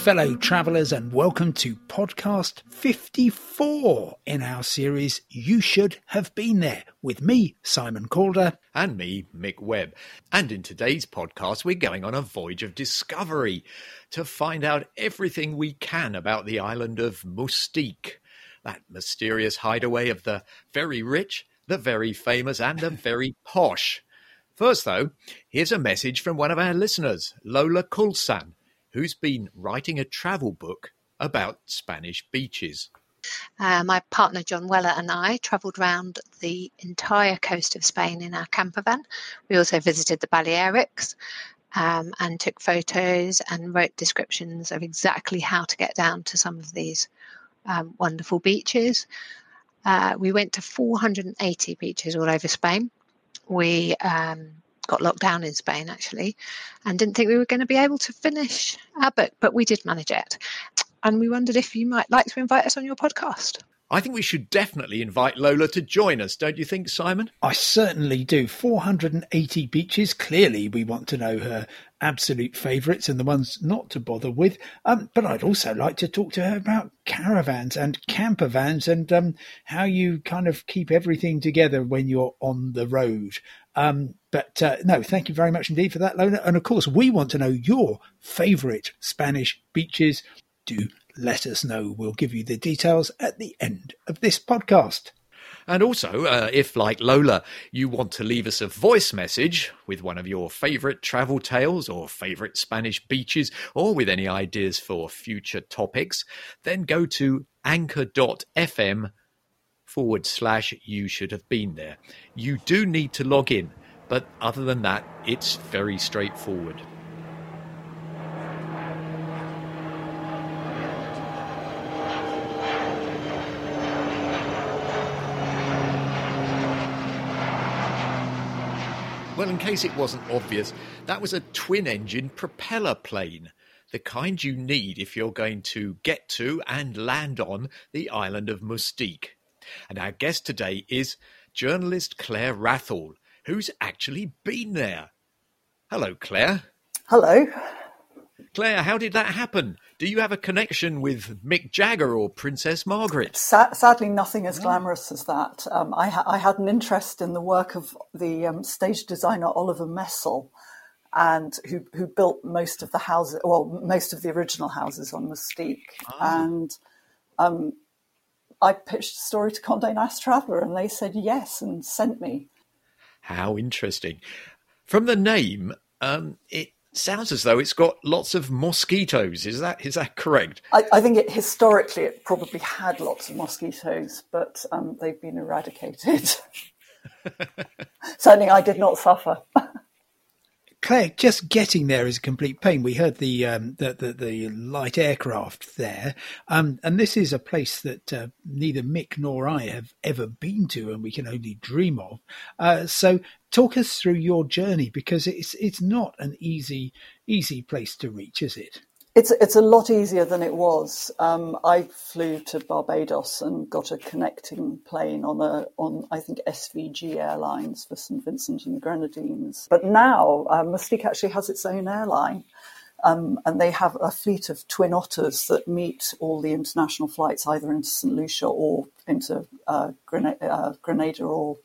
fellow travellers, and welcome to podcast 54 in our series You Should Have Been There with me, Simon Calder. And me, Mick Webb. And in today's podcast, we're going on a voyage of discovery to find out everything we can about the island of Mustique, that mysterious hideaway of the very rich, the very famous, and the very posh. First, though, here's a message from one of our listeners, Lola Kulsan who's been writing a travel book about Spanish beaches. Uh, my partner John Weller and I travelled around the entire coast of Spain in our camper van. We also visited the Balearics um, and took photos and wrote descriptions of exactly how to get down to some of these um, wonderful beaches. Uh, we went to 480 beaches all over Spain. We um, got locked down in Spain actually, and didn't think we were going to be able to finish our book, but we did manage it. And we wondered if you might like to invite us on your podcast. I think we should definitely invite Lola to join us, don't you think, Simon? I certainly do. 480 beaches. Clearly, we want to know her absolute favourites and the ones not to bother with. Um, but I'd also like to talk to her about caravans and camper vans and um, how you kind of keep everything together when you're on the road. Um, but uh, no, thank you very much indeed for that, Lola. And of course, we want to know your favourite Spanish beaches. Do let us know. We'll give you the details at the end of this podcast. And also, uh, if like Lola, you want to leave us a voice message with one of your favourite travel tales or favourite Spanish beaches, or with any ideas for future topics, then go to anchor.fm forward slash you should have been there. You do need to log in, but other than that, it's very straightforward. Case it wasn't obvious, that was a twin engine propeller plane, the kind you need if you're going to get to and land on the island of Mustique. And our guest today is journalist Claire Wrathall, who's actually been there. Hello, Claire. Hello. Claire, how did that happen? Do you have a connection with Mick Jagger or Princess Margaret? Sa- sadly, nothing as glamorous as that. Um, I, ha- I, had an interest in the work of the um, stage designer Oliver Messel, and who, who built most of the houses, well, most of the original houses on Mustique. Ah. And um, I pitched a story to Condé Nast Traveller, and they said yes and sent me. How interesting! From the name, um, it sounds as though it's got lots of mosquitoes. Is that is that correct? I, I think it historically it probably had lots of mosquitoes, but um, they've been eradicated. Certainly, I did not suffer. Claire, just getting there is a complete pain. We heard the um, the, the, the, light aircraft there, um, and this is a place that uh, neither Mick nor I have ever been to, and we can only dream of. Uh, so, talk us through your journey because it's it's not an easy easy place to reach, is it? It's it's a lot easier than it was. Um, I flew to Barbados and got a connecting plane on a on I think SVG Airlines for St Vincent and the Grenadines. But now uh, Mustique actually has its own airline. Um, and they have a fleet of twin otters that meet all the international flights either into St Lucia or into uh, Grenada, uh, Grenada or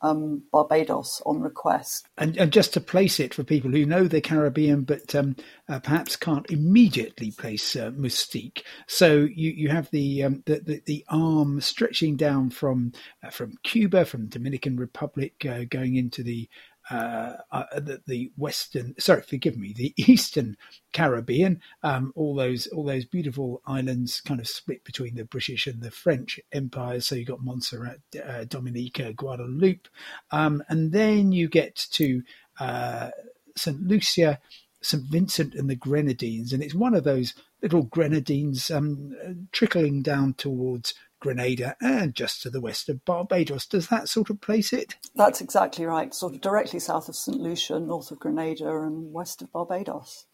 um, Barbados on request. And, and, just to place it for people who know the Caribbean but um, uh, perhaps can't immediately place uh, Mustique, so you, you have the, um, the, the, the arm stretching down from uh, from Cuba, from Dominican Republic, uh, going into the uh, uh, the, western sorry forgive me the eastern caribbean. Um, all those all those beautiful islands kind of split between the british and the french empires so you got montserrat uh, dominica guadeloupe. Um, and then you get to uh, st lucia st vincent and the grenadines. And it's one of those little grenadines um, trickling down towards Grenada and just to the west of Barbados. Does that sort of place it? That's exactly right. Sort of directly south of St Lucia, north of Grenada, and west of Barbados.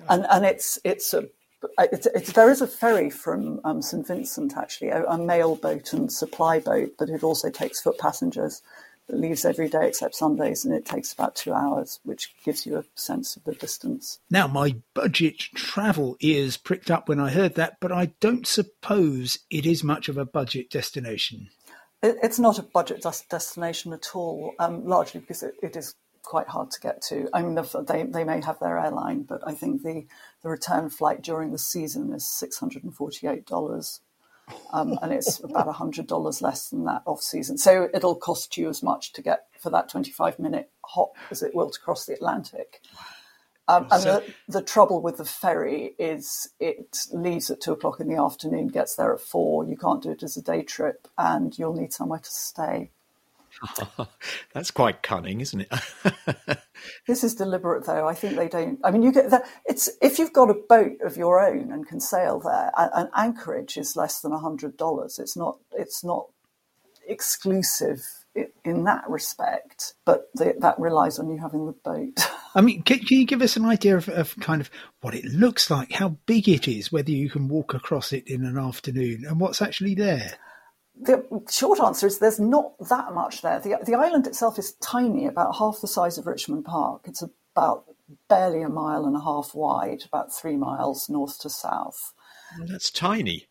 Oh. And and it's it's a it's, it's, there is a ferry from um, St Vincent actually, a, a, mail boat and supply boat, but it also takes foot passengers leaves every day except Sundays, and it takes about two hours, which gives you a sense of the distance. Now, my budget travel ears pricked up when I heard that, but I don't suppose it is much of a budget destination. It, it's not a budget destination at all, um, largely because it, it is quite hard to get to. I mean, they, they may have their airline, but I think the, the return flight during the season is $648. Um, and it's about $100 less than that off season. So it'll cost you as much to get for that 25 minute hop as it will to cross the Atlantic. Um, and so, the, the, trouble with the ferry is it leaves at two o'clock in the afternoon, gets there at four. You can't do it as a day trip, and you'll need somewhere to stay. That's quite cunning, isn't it? this is deliberate, though. I think they don't. I mean, you get that. It's if you've got a boat of your own and can sail there. An anchorage is less than a hundred dollars. It's not. It's not exclusive in that respect, but the, that relies on you having the boat. I mean, can, can you give us an idea of, of, kind of what it looks like, how big it is, whether you can walk across it in an afternoon, and what's actually there? The short answer is there's not that much there. The, the island itself is tiny, about half the size of Richmond Park. It's about barely a mile and a half wide, about three miles north to south. Well, that's tiny.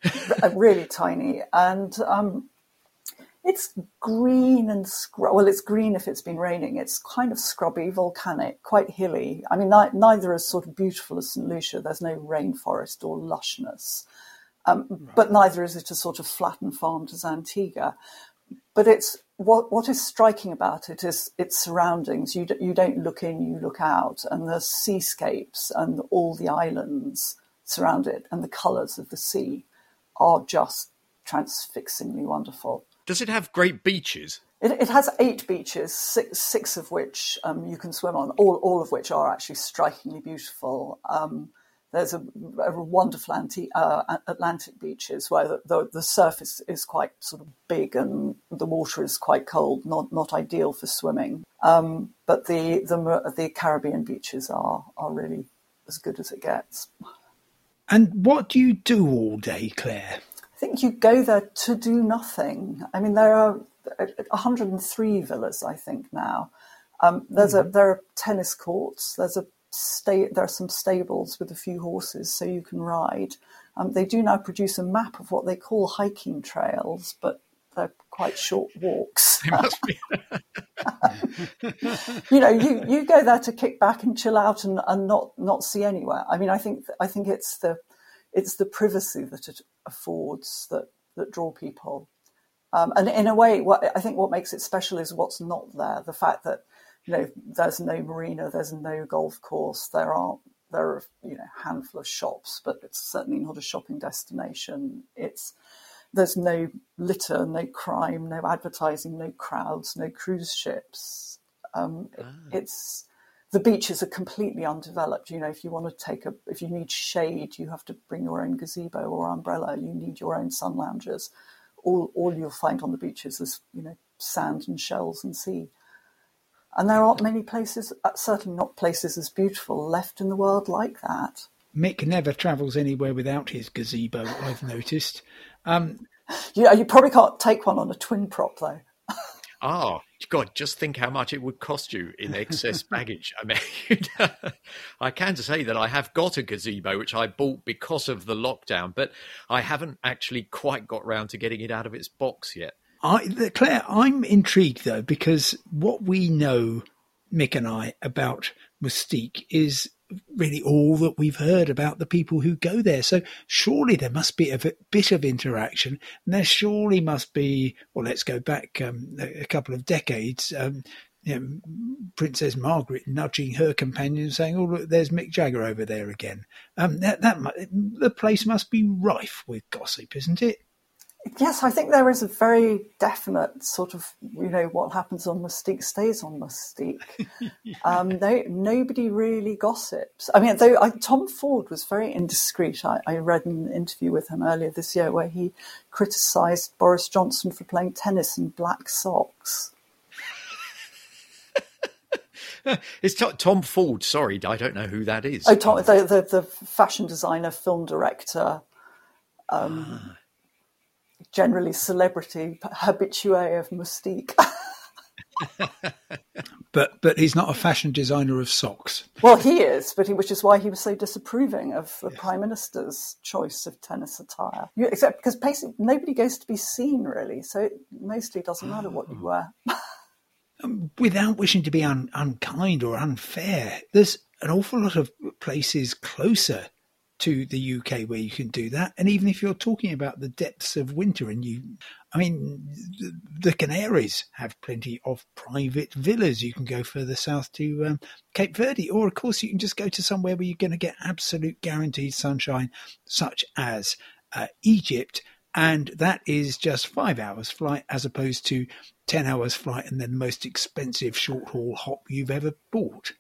really tiny. And um, it's green and scrub. Well, it's green if it's been raining. It's kind of scrubby, volcanic, quite hilly. I mean, ni- neither is sort of beautiful as St. Lucia. There's no rainforest or lushness. Um, right. But neither is it a sort of flattened farm as Antigua. But it's what what is striking about it is its surroundings. You d- you don't look in, you look out, and the seascapes and all the islands surround it, and the colours of the sea are just transfixingly wonderful. Does it have great beaches? It, it has eight beaches, six, six of which um, you can swim on, all, all of which are actually strikingly beautiful. Um, there's a, a wonderful anti, uh, Atlantic beaches where the, the, the, surface is quite sort of big and the water is quite cold, not not ideal for swimming. Um, but the, the the Caribbean beaches are are really as good as it gets. And what do you do all day, Claire? I think you go there to do nothing. I mean, there are 103 villas, I think now. Um, there's mm-hmm. a there are tennis courts. There's a stay, there are some stables with a few horses so you can ride. Um, they do now produce a map of what they call hiking trails, but they're quite short walks. They must be. you know, you, you go there to kick back and chill out and, and not not see anywhere. I mean, I think I think it's the it's the privacy that it affords that that draw people. Um, and in a way, what I think what makes it special is what's not there. The fact that you know, there's no marina, there's no golf course, there aren't there are you know a handful of shops, but it's certainly not a shopping destination. It's there's no litter, no crime, no advertising, no crowds, no cruise ships. Um, ah. It's the beaches are completely undeveloped. You know, if you want to take a, if you need shade, you have to bring your own gazebo or umbrella. You need your own sun loungers. All, all you'll find on the beaches is, you know, sand and shells and sea. And there aren't many places, uh, certainly not places as beautiful, left in the world like that. Mick never travels anywhere without his gazebo, I've noticed. Um, you, you probably can't take one on a twin prop, though. Oh, God, just think how much it would cost you in excess baggage. I mean, I can say that I have got a gazebo, which I bought because of the lockdown, but I haven't actually quite got round to getting it out of its box yet. I, Claire, I'm intrigued though because what we know, Mick and I, about Mustique is really all that we've heard about the people who go there. So surely there must be a bit of interaction, and there surely must be. Well, let's go back um, a couple of decades. Um, you know, Princess Margaret nudging her companion, saying, "Oh, look, there's Mick Jagger over there again." Um, that, that the place must be rife with gossip, isn't it? Yes, I think there is a very definite sort of, you know, what happens on Mustique stays on Mustique. um, nobody really gossips. I mean, though I, Tom Ford was very indiscreet. I, I, read an interview with him earlier this year where he criticised Boris Johnson for playing tennis in black socks. it's Tom Ford. Sorry, I don't know who that is. Oh, Tom, the, the, the fashion designer, film director. Um, ah generally celebrity habitué of Mustique. but but he's not a fashion designer of socks. Well, he is, but he, which is why he was so disapproving of the yes. prime minister's choice of tennis attire. You, except because basically nobody goes to be seen really, so it mostly doesn't matter what you oh. wear. Um, without wishing to be un, unkind or unfair, there's an awful lot of places closer to the UK where you can do that. And even if you're talking about the depths of winter and you, I mean, the Canaries have plenty of private villas. You can go further south to um, Cape Verde, or of course, you can just go to somewhere where you're going to get absolute guaranteed sunshine, such as uh, Egypt. And that is just five hours flight as opposed to 10 hours flight and then the most expensive short haul hop you've ever bought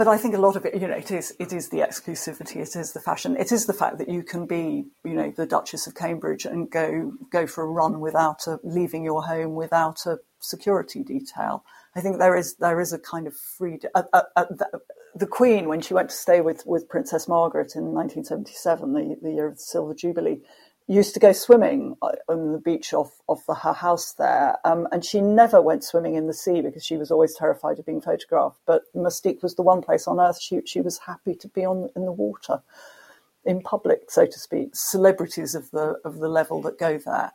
but I think a lot of it, you know, it is it is the exclusivity, it is the fashion, it is the fact that you can be, you know, the Duchess of Cambridge and go go for a run without a, leaving your home without a security detail. I think there is there is a kind of freedom. The, the, Queen, when she went to stay with with Princess Margaret in 1977, the, the year of the Silver Jubilee, used to go swimming uh, on the beach off, off her house there. Um, and she never went swimming in the sea because she was always terrified of being photographed. But Mustique was the one place on earth she, she was happy to be on in the water in public, so to speak. Celebrities of the, of the level that go there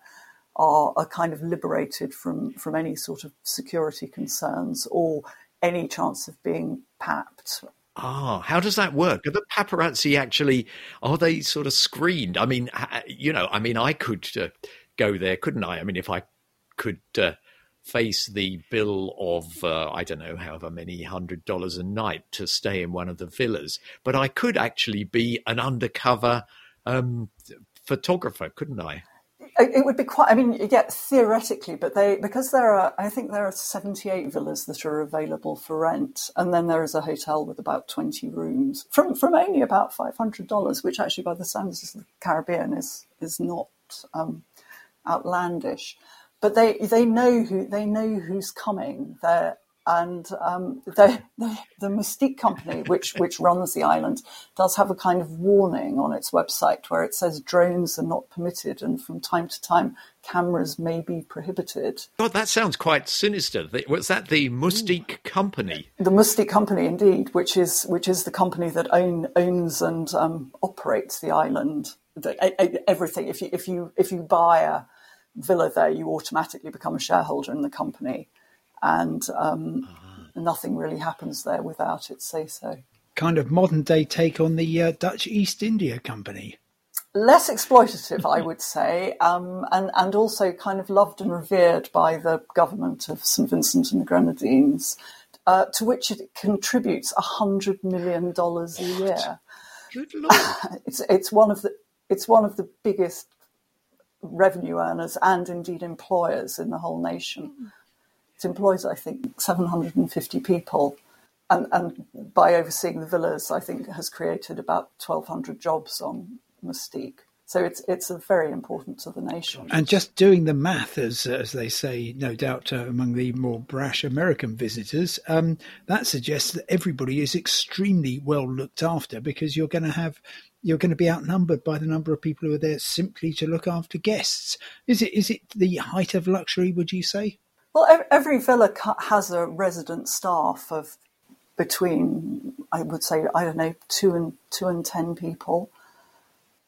are, are kind of liberated from, from any sort of security concerns or any chance of being papped Ah, how does that work? Are the paparazzi actually are they sort of screened? I mean, you know, I mean, I could uh, go there, couldn't I? I mean, if I could uh, face the bill of uh, I don't know, however many hundred dollars a night to stay in one of the villas, but I could actually be an undercover um, photographer, couldn't I? It would be quite. I mean, yeah, theoretically, but they because there are. I think there are seventy-eight villas that are available for rent, and then there is a hotel with about twenty rooms from from only about five hundred dollars, which actually, by the standards of the Caribbean, is is not um, outlandish. But they they know who they know who's coming. They're and um, the, the, the Mustique company, which which runs the island, does have a kind of warning on its website where it says drones are not permitted, and from time to time cameras may be prohibited. God, that sounds quite sinister. Was that the Mustique company? The Mustique company, indeed, which is which is the company that own, owns and um, operates the island. The, everything. If you if you if you buy a villa there, you automatically become a shareholder in the company and um, uh-huh. nothing really happens there without its say so. Kind of modern day take on the uh, Dutch East India Company. Less exploitative, I would say, um, and and also kind of loved and revered by the government of St Vincent and the Grenadines, uh, to which it contributes hundred million dollars a year. Good lord! it's it's one of the it's one of the biggest revenue earners and indeed employers in the whole nation. It employs, I think, 750 people. And, and by overseeing the villas, I think has created about 1,200 jobs on Mustique. So it's it's very important to the nation. And just doing the math, as as they say, no doubt uh, among the more brash American visitors, um, that suggests that everybody is extremely well looked after because you're going to have you're going to be outnumbered by the number of people who are there simply to look after guests. Is it is it the height of luxury? Would you say? Well, every villa has a resident staff of between, I would say, I don't know, two and two and ten people.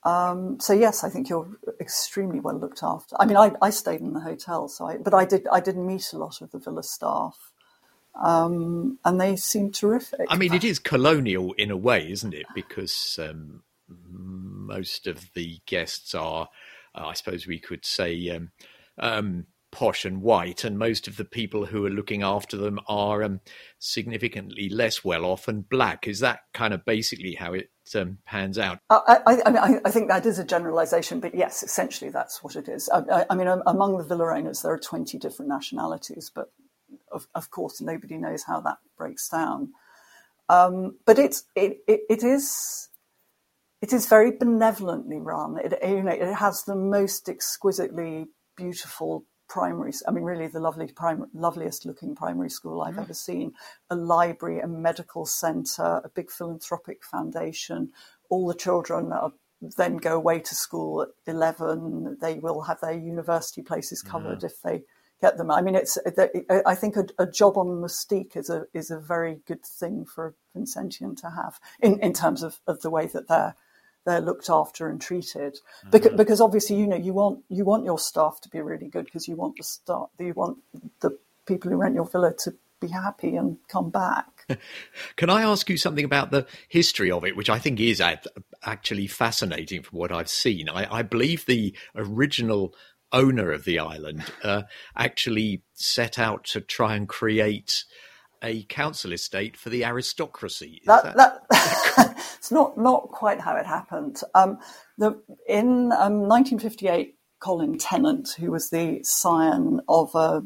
Um, so yes, I think you're extremely well looked after. I mean, I, I stayed in the hotel, so I, but I did I did meet a lot of the villa staff, um, and they seem terrific. I mean, it is colonial in a way, isn't it? Because um, most of the guests are, uh, I suppose we could say, um, um, posh and white, and most of the people who are looking after them are um, significantly less well off and black. Is that kind of basically how it um, pans out? I, I, I, I, think that is a generalisation, but yes, essentially that's what it is. I, I, mean, among the villa owners, there are 20 different nationalities, but of, of course, nobody knows how that breaks down. Um, but it's, it, it, it is it is very benevolently run. It, you know, it has the most exquisitely beautiful primary, I mean, really the lovely primary, loveliest looking primary school I've mm. ever seen, a library, a medical centre, a big philanthropic foundation. All the children are, then go away to school at 11. They will have their university places covered mm. if they get them. I mean, it's I think a, a, job on Mustique is a is a very good thing for a Vincentian to have in, in terms of, of the way that they're they're looked after and treated. Mm-hmm. Because, because obviously, you know, you want you want your staff to be really good because you want the staff, you want the people who rent your villa to be happy and come back. Can I ask you something about the history of it, which I think is actually fascinating from what I've seen? I, I believe the original owner of the island uh, actually set out to try and create a council estate for the aristocracy. That, that... that it's not not quite how it happened. Um, the, in um, 1958, Colin Tennant, who was the scion of a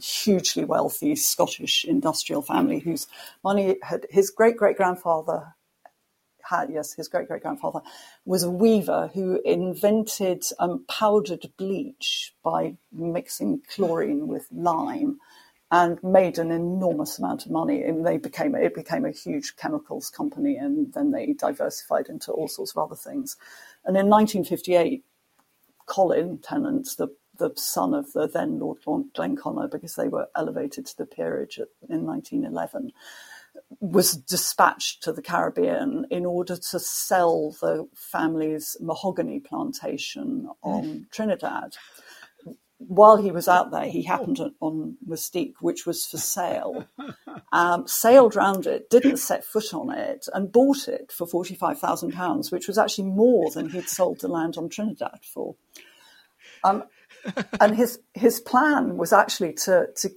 hugely wealthy Scottish industrial family, whose money had his great great grandfather had, yes, his great great grandfather was a weaver who invented um, powdered bleach by mixing chlorine with lime and made an enormous amount of money. And they became it became a huge chemicals company, and then they diversified into all sorts of other things. And in 1958, Colin Tennant, the the son of the then Lord Glenconner, because they were elevated to the peerage in 1911, was dispatched to the Caribbean in order to sell the family's mahogany plantation on mm. Trinidad. While he was out there, he happened on Mustique, which was for sale, um, sailed round it, didn't set foot on it, and bought it for £45,000, which was actually more than he'd sold the land on Trinidad for. Um, and his his plan was actually to to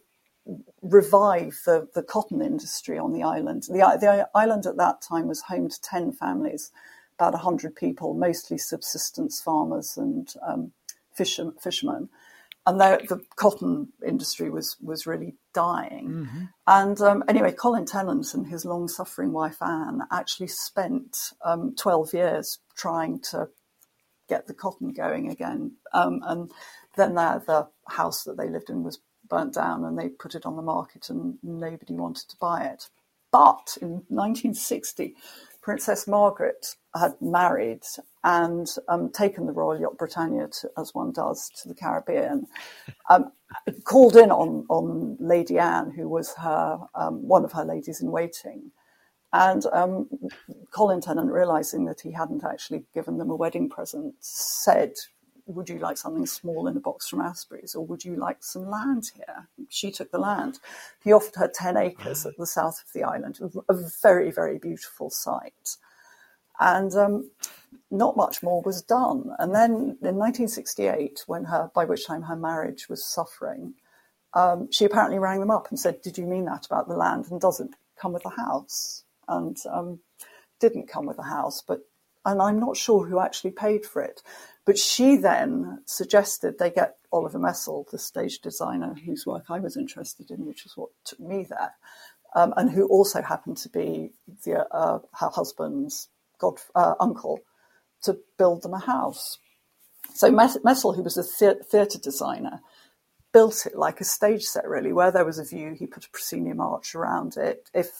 revive the, the cotton industry on the island. The, the island at that time was home to 10 families, about 100 people, mostly subsistence farmers and um, fisher, fishermen. And the cotton industry was, was really dying. Mm-hmm. And um, anyway, Colin Tennant and his long suffering wife Anne actually spent um, 12 years trying to get the cotton going again. Um, and then the house that they lived in was burnt down and they put it on the market and nobody wanted to buy it. But in 1960, Princess Margaret had married and um, taken the Royal Yacht Britannia, to, as one does, to the Caribbean. Um, called in on, on Lady Anne, who was her um, one of her ladies in waiting. And um, Colin Tennant, realizing that he hadn't actually given them a wedding present, said would you like something small in a box from Aspreys or would you like some land here? She took the land. He offered her 10 acres at the south of the island, a very, very beautiful site. And um, not much more was done. And then in 1968, when her, by which time her marriage was suffering, um, she apparently rang them up and said, Did you mean that about the land? And doesn't come with a house? And um, didn't come with a house, but and I'm not sure who actually paid for it. But she then suggested they get Oliver Messel, the stage designer whose work I was interested in, which was what took me there, um, and who also happened to be the, uh, her husband's god, uh, uncle, to build them a house. So Messel, who was a theatre designer, built it like a stage set, really. Where there was a view, he put a proscenium arch around it. If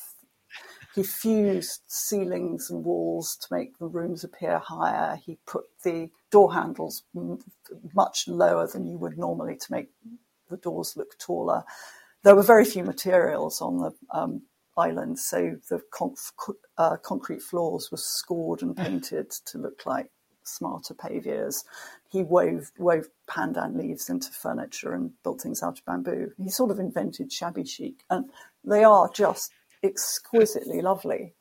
he fused ceilings and walls to make the rooms appear higher. He put the door handles much lower than you would normally to make the doors look taller. There were very few materials on the um, island, so the con- uh, concrete floors were scored and painted to look like smarter paviers. He wove wove pandan leaves into furniture and built things out of bamboo. He sort of invented shabby chic, and they are just exquisitely lovely.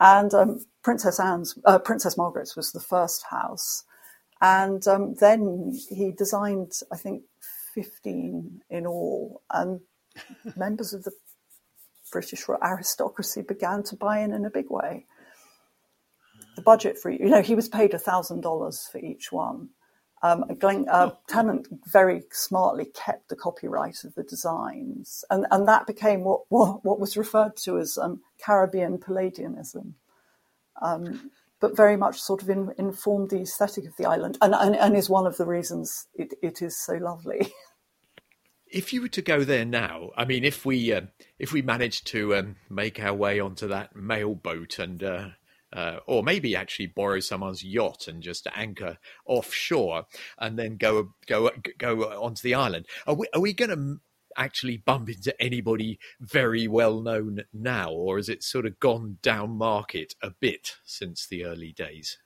And um, Princess Anne's, uh, Princess Margaret's was the first house. And um, then he designed, I think, 15 in all. And members of the British aristocracy began to buy in in a big way. The budget for, you know, he was paid $1,000 for each one. Um, Glenn, uh, Tennant very smartly kept the copyright of the designs, and, and that became what, what, what was referred to as um, Caribbean Palladianism. Um, but very much sort of in, informed the aesthetic of the island, and, and, and is one of the reasons it, it is so lovely. If you were to go there now, I mean, if we uh, if we managed to um, make our way onto that mail boat and uh, uh, or maybe actually borrow someone's yacht and just anchor offshore and then go go go onto the island. Are we, are we going to actually bump into anybody very well known now, or has it sort of gone down market a bit since the early days?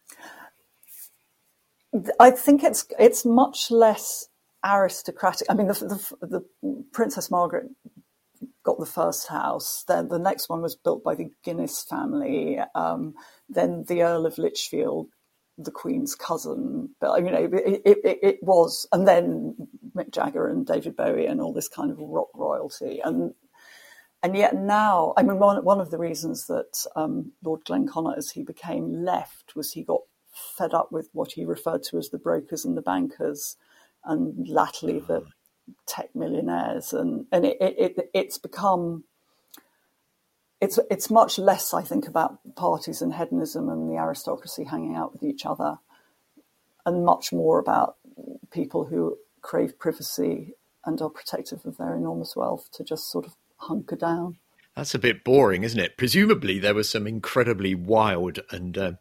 I think it's it's much less aristocratic. I mean, the, the, the Princess Margaret got the first house. Then the next one was built by the Guinness family. Um, then the Earl of Lichfield, the Queen's cousin. But you know, it, it, it, was, and then Mick Jagger and David Bowie and all this kind of rock royalty. And and yet now, I mean, one one of the reasons that um, Lord Glenconner, as he became left, was he got fed up with what he referred to as the brokers and the bankers, and latterly the tech millionaires, and and it, it, it it's become it's it's much less, I think, about parties and hedonism and the aristocracy hanging out with each other, and much more about people who crave privacy and are protective of their enormous wealth to just sort of hunker down. That's a bit boring, isn't it? Presumably, there were some incredibly wild and uh,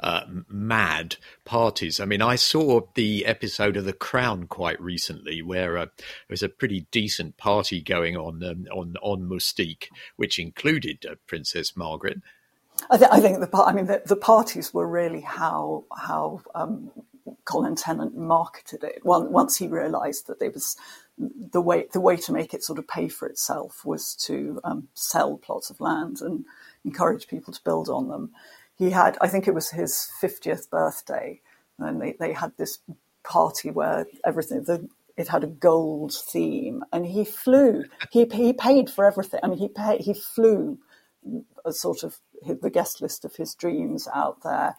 uh, mad parties. I mean, I saw the episode of The Crown quite recently, where uh, there was a pretty decent party going on um, on on Mustique, which included uh, Princess Margaret. I, th- I, think the I mean the, the, parties were really how how um, Colin Tennant marketed it. Once he realised that it was the way the way to make it sort of pay for itself was to um, sell plots of land and encourage people to build on them. He had, I think it was his fiftieth birthday, and they, they had this party where everything the, it had a gold theme, and he flew. He he paid for everything. I mean, he paid, he flew mm, a sort of the guest list of his dreams out there,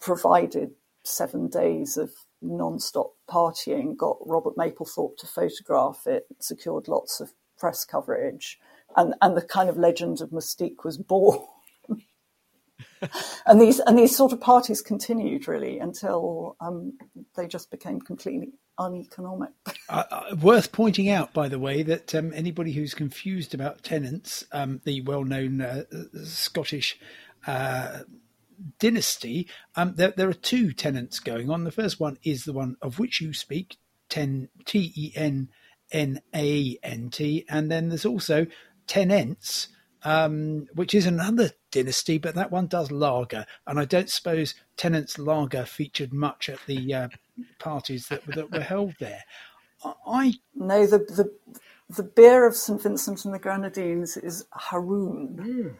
provided seven days of non-stop partying, got Robert Mapplethorpe to photograph it, secured lots of press coverage, and, and the kind of legend of Mustique was born. and these and these sort of parties continued really until um, they just became completely uneconomic. Uh, uh, worth pointing out, by the way, that um, anybody who's confused about tenants, um, the well-known uh, Scottish uh, dynasty, um, there, there, are two tenants going on. The first one is the one of which you speak, ten T E N N A N T, and then there's also Tennents, um, which is another dynasty, but that one does lager, and I don't suppose Tennents lager featured much at the uh, parties that, that were held there. I no the the the beer of St Vincent and the Grenadines is Hairoun. Mm.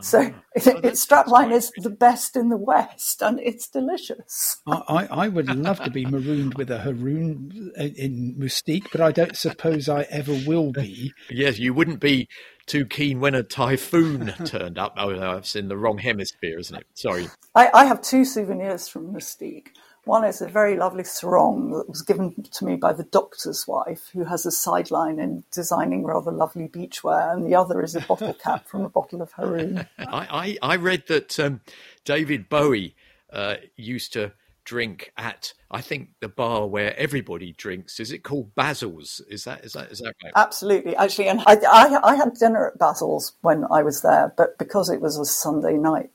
So oh, its strapline is the best in the West, and it's delicious. I, I, would love to be marooned with a Hairoun uh, in Mustique, but I don't suppose I ever will be. Yes, you wouldn't be too keen when a typhoon turned up. Oh, no, it's in the wrong hemisphere, isn't it? Sorry. I, I have two souvenirs from Mustique. One is a very lovely sarong that was given to me by the doctor's wife, who has a sideline in designing rather lovely beachwear, and the other is a bottle cap from a bottle of Hairoun. I, I, I read that um, David Bowie uh, used to drink at I think the bar where everybody drinks. Is it called Basil's? Is that is that is that right? Absolutely, actually, and I, I, I had dinner at Basil's when I was there, but because it was a Sunday night,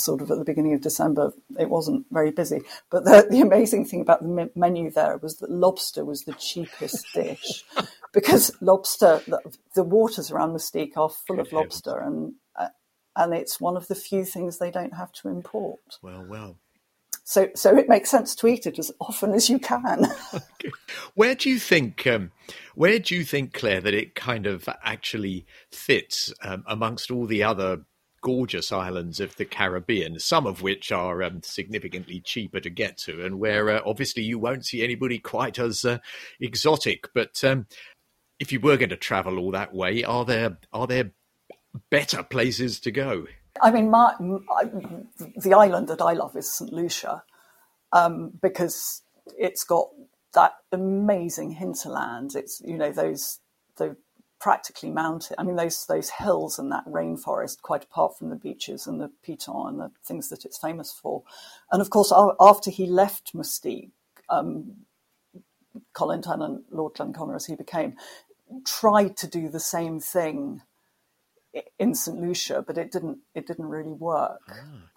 sort of at the beginning of December, it wasn't very busy. But the, the amazing thing about the menu there was that lobster was the cheapest dish because lobster, the, the, waters around Mustique are full of lobster, and uh, and it's one of the few things they don't have to import. Well, well. So, so it makes sense to eat it as often as you can. where do you think, um, where do you think, Claire, that it kind of actually fits um, amongst all the other gorgeous islands of the Caribbean, some of which are um, significantly cheaper to get to, and where uh, obviously you won't see anybody quite as uh, exotic. But um, if you were going to travel all that way, are there are there better places to go? I mean, my, the island that I love is St Lucia um, because it's got that amazing hinterland. It's you know those the practically mountain. I mean, those those hills and that rainforest, quite apart from the beaches and the piton and the things that it's famous for. And of course, after he left Mustique, um, Colin Tennant, Lord Glenconner as he became, tried to do the same thing in St Lucia, but it didn't it didn't really work.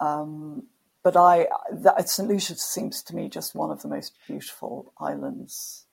Ah. Um, but I that, St Lucia seems to me just one of the most beautiful islands.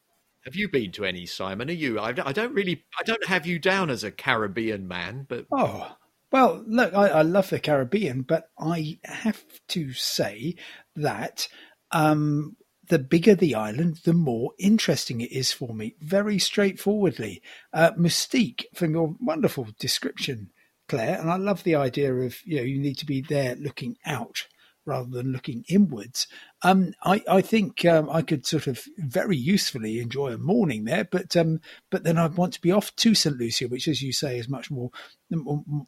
Have you been to any, Simon? Are you? I, I don't really. I don't have you down as a Caribbean man, but oh. Well, look, I, I love the Caribbean, but I have to say that um, the bigger the island, the more interesting it is for me. Very straightforwardly. Uh, Mustique, from your wonderful description, Claire, and I love the idea of you know you need to be there looking out rather than looking inwards. Um, I, I, think um, I could sort of very usefully enjoy a morning there, but um, but then I'd want to be off to St Lucia, which, as you say, is much more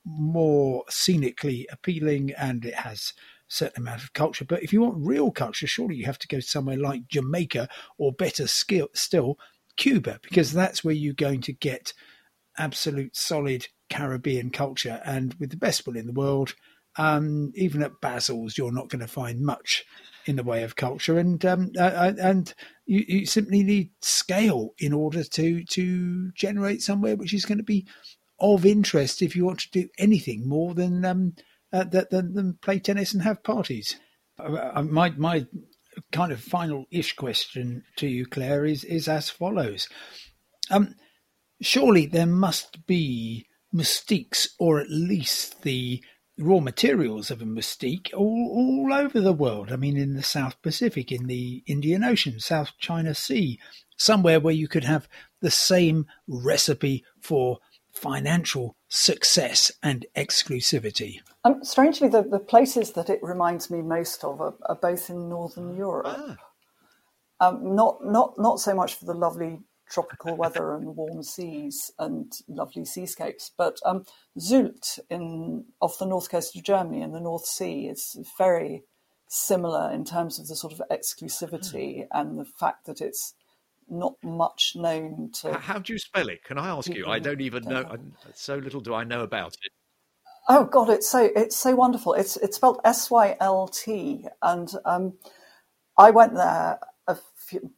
more scenically appealing, and it has a certain amount of culture. But if you want real culture, surely you have to go somewhere like Jamaica or better skill, still, Cuba, because that's where you're going to get absolute solid Caribbean culture. And with the best will in the world, um, even at Basil's, you're not going to find much in the way of culture, and um, uh, uh, and you, you, simply need scale in order to to generate somewhere which is going to be of interest if you want to do anything more than um, uh, than, than play tennis and have parties. Uh, uh, my my kind of final ish question to you, Claire, is is as follows. Um, surely there must be mystiques, or at least the raw materials of a mystique all, all over the world. I mean, in the South Pacific, in the Indian Ocean, South China Sea, somewhere where you could have the same recipe for financial success and exclusivity. Um, strangely, the, the places that it reminds me most of are, are both in Northern Europe. Ah. Um, not not not so much for the lovely tropical weather and warm seas and lovely seascapes. But um, Sylt in off the north coast of Germany in the North Sea is very similar in terms of the sort of exclusivity mm. and the fact that it's not much known to. How do you spell it? Can I ask you? I don't even know. So little do I know about it. Oh God, it's so it's so wonderful. It's it's spelled S Y L T, and um, I went there a few,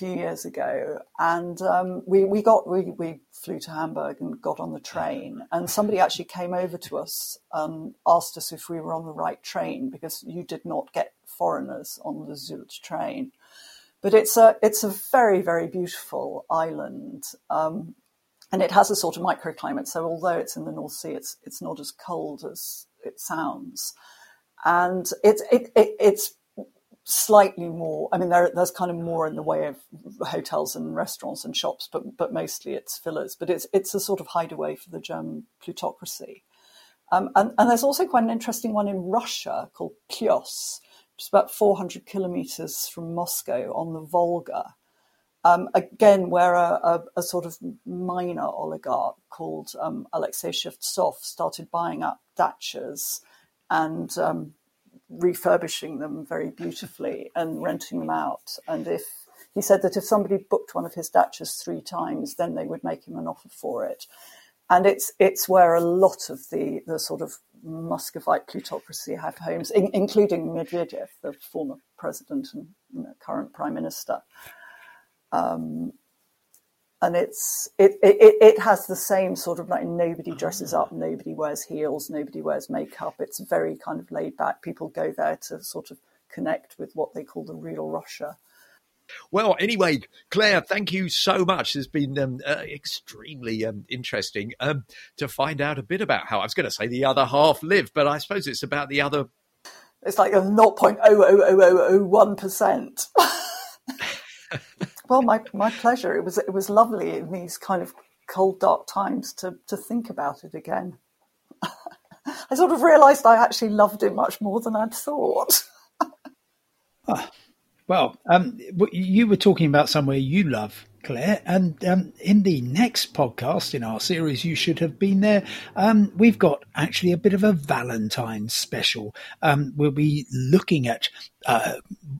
few years ago, and um, we we got we we flew to Hamburg and got on the train, and somebody actually came over to us, and asked us if we were on the right train because you did not get foreigners on the Sylt train. But it's a it's a very very beautiful island. Um, and it has a sort of microclimate. So although it's in the North Sea, it's it's not as cold as it sounds, and it's it, it, it's slightly more. I mean, there, there's kind of more in the way of hotels and restaurants and shops, but but mostly it's villas. But it's it's a sort of hideaway for the German plutocracy. Um, and, and, there's also quite an interesting one in Russia called Plyos, which is about 400 kilometers from Moscow on the Volga. Um, again, where a, a, a, sort of minor oligarch called um, Alexei Shevtsov started buying up dachas and um, refurbishing them very beautifully and renting them out. And if he said that if somebody booked one of his dachas three times, then they would make him an offer for it. And it's it's where a lot of the the sort of Muscovite plutocracy have homes, in, including Medvedev, the former president and you know, current prime minister. Um, and it's it, it it has the same sort of like nobody dresses up, nobody wears heels, nobody wears makeup. It's very kind of laid back. People go there to sort of connect with what they call the real Russia. Well, anyway, Claire, thank you so much. It's been um, uh, extremely um, interesting um, to find out a bit about how I was going to say the other half live, but I suppose it's about the other. It's like a 0.00001%. Well, my, my pleasure. It was it was lovely in these kind of cold, dark times to to think about it again. I sort of realised I actually loved it much more than I'd thought. oh, well, um, you were talking about somewhere you love Claire. And um, in the next podcast in our series, You Should Have Been There, um, we've got actually a bit of a Valentine's special. Um, we'll be looking at uh,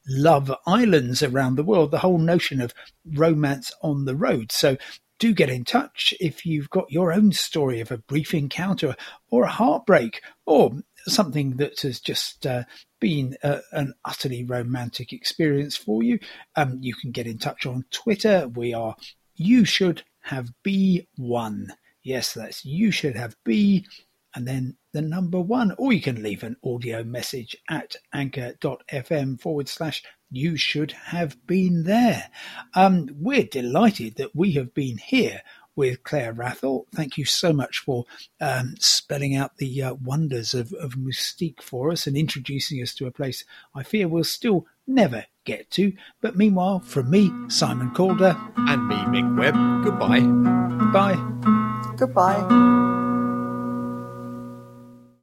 love islands around the world, the whole notion of romance on the road. So do get in touch if you've got your own story of a brief encounter or a heartbreak or something that has just uh, been a, an utterly romantic experience for you, um, you can get in touch on Twitter. We are You Should Have B1. Yes, that's you should have B and then the number one, or you can leave an audio message at anchor.fm forward slash you should have been there. Um, we're delighted that we have been here with Claire Wrathall. Thank you so much for um, spelling out the uh, wonders of, of Mustique for us and introducing us to a place I fear we'll still never get to. But meanwhile, from me, Simon Calder. And me, Mick Webb, goodbye. Bye. Goodbye.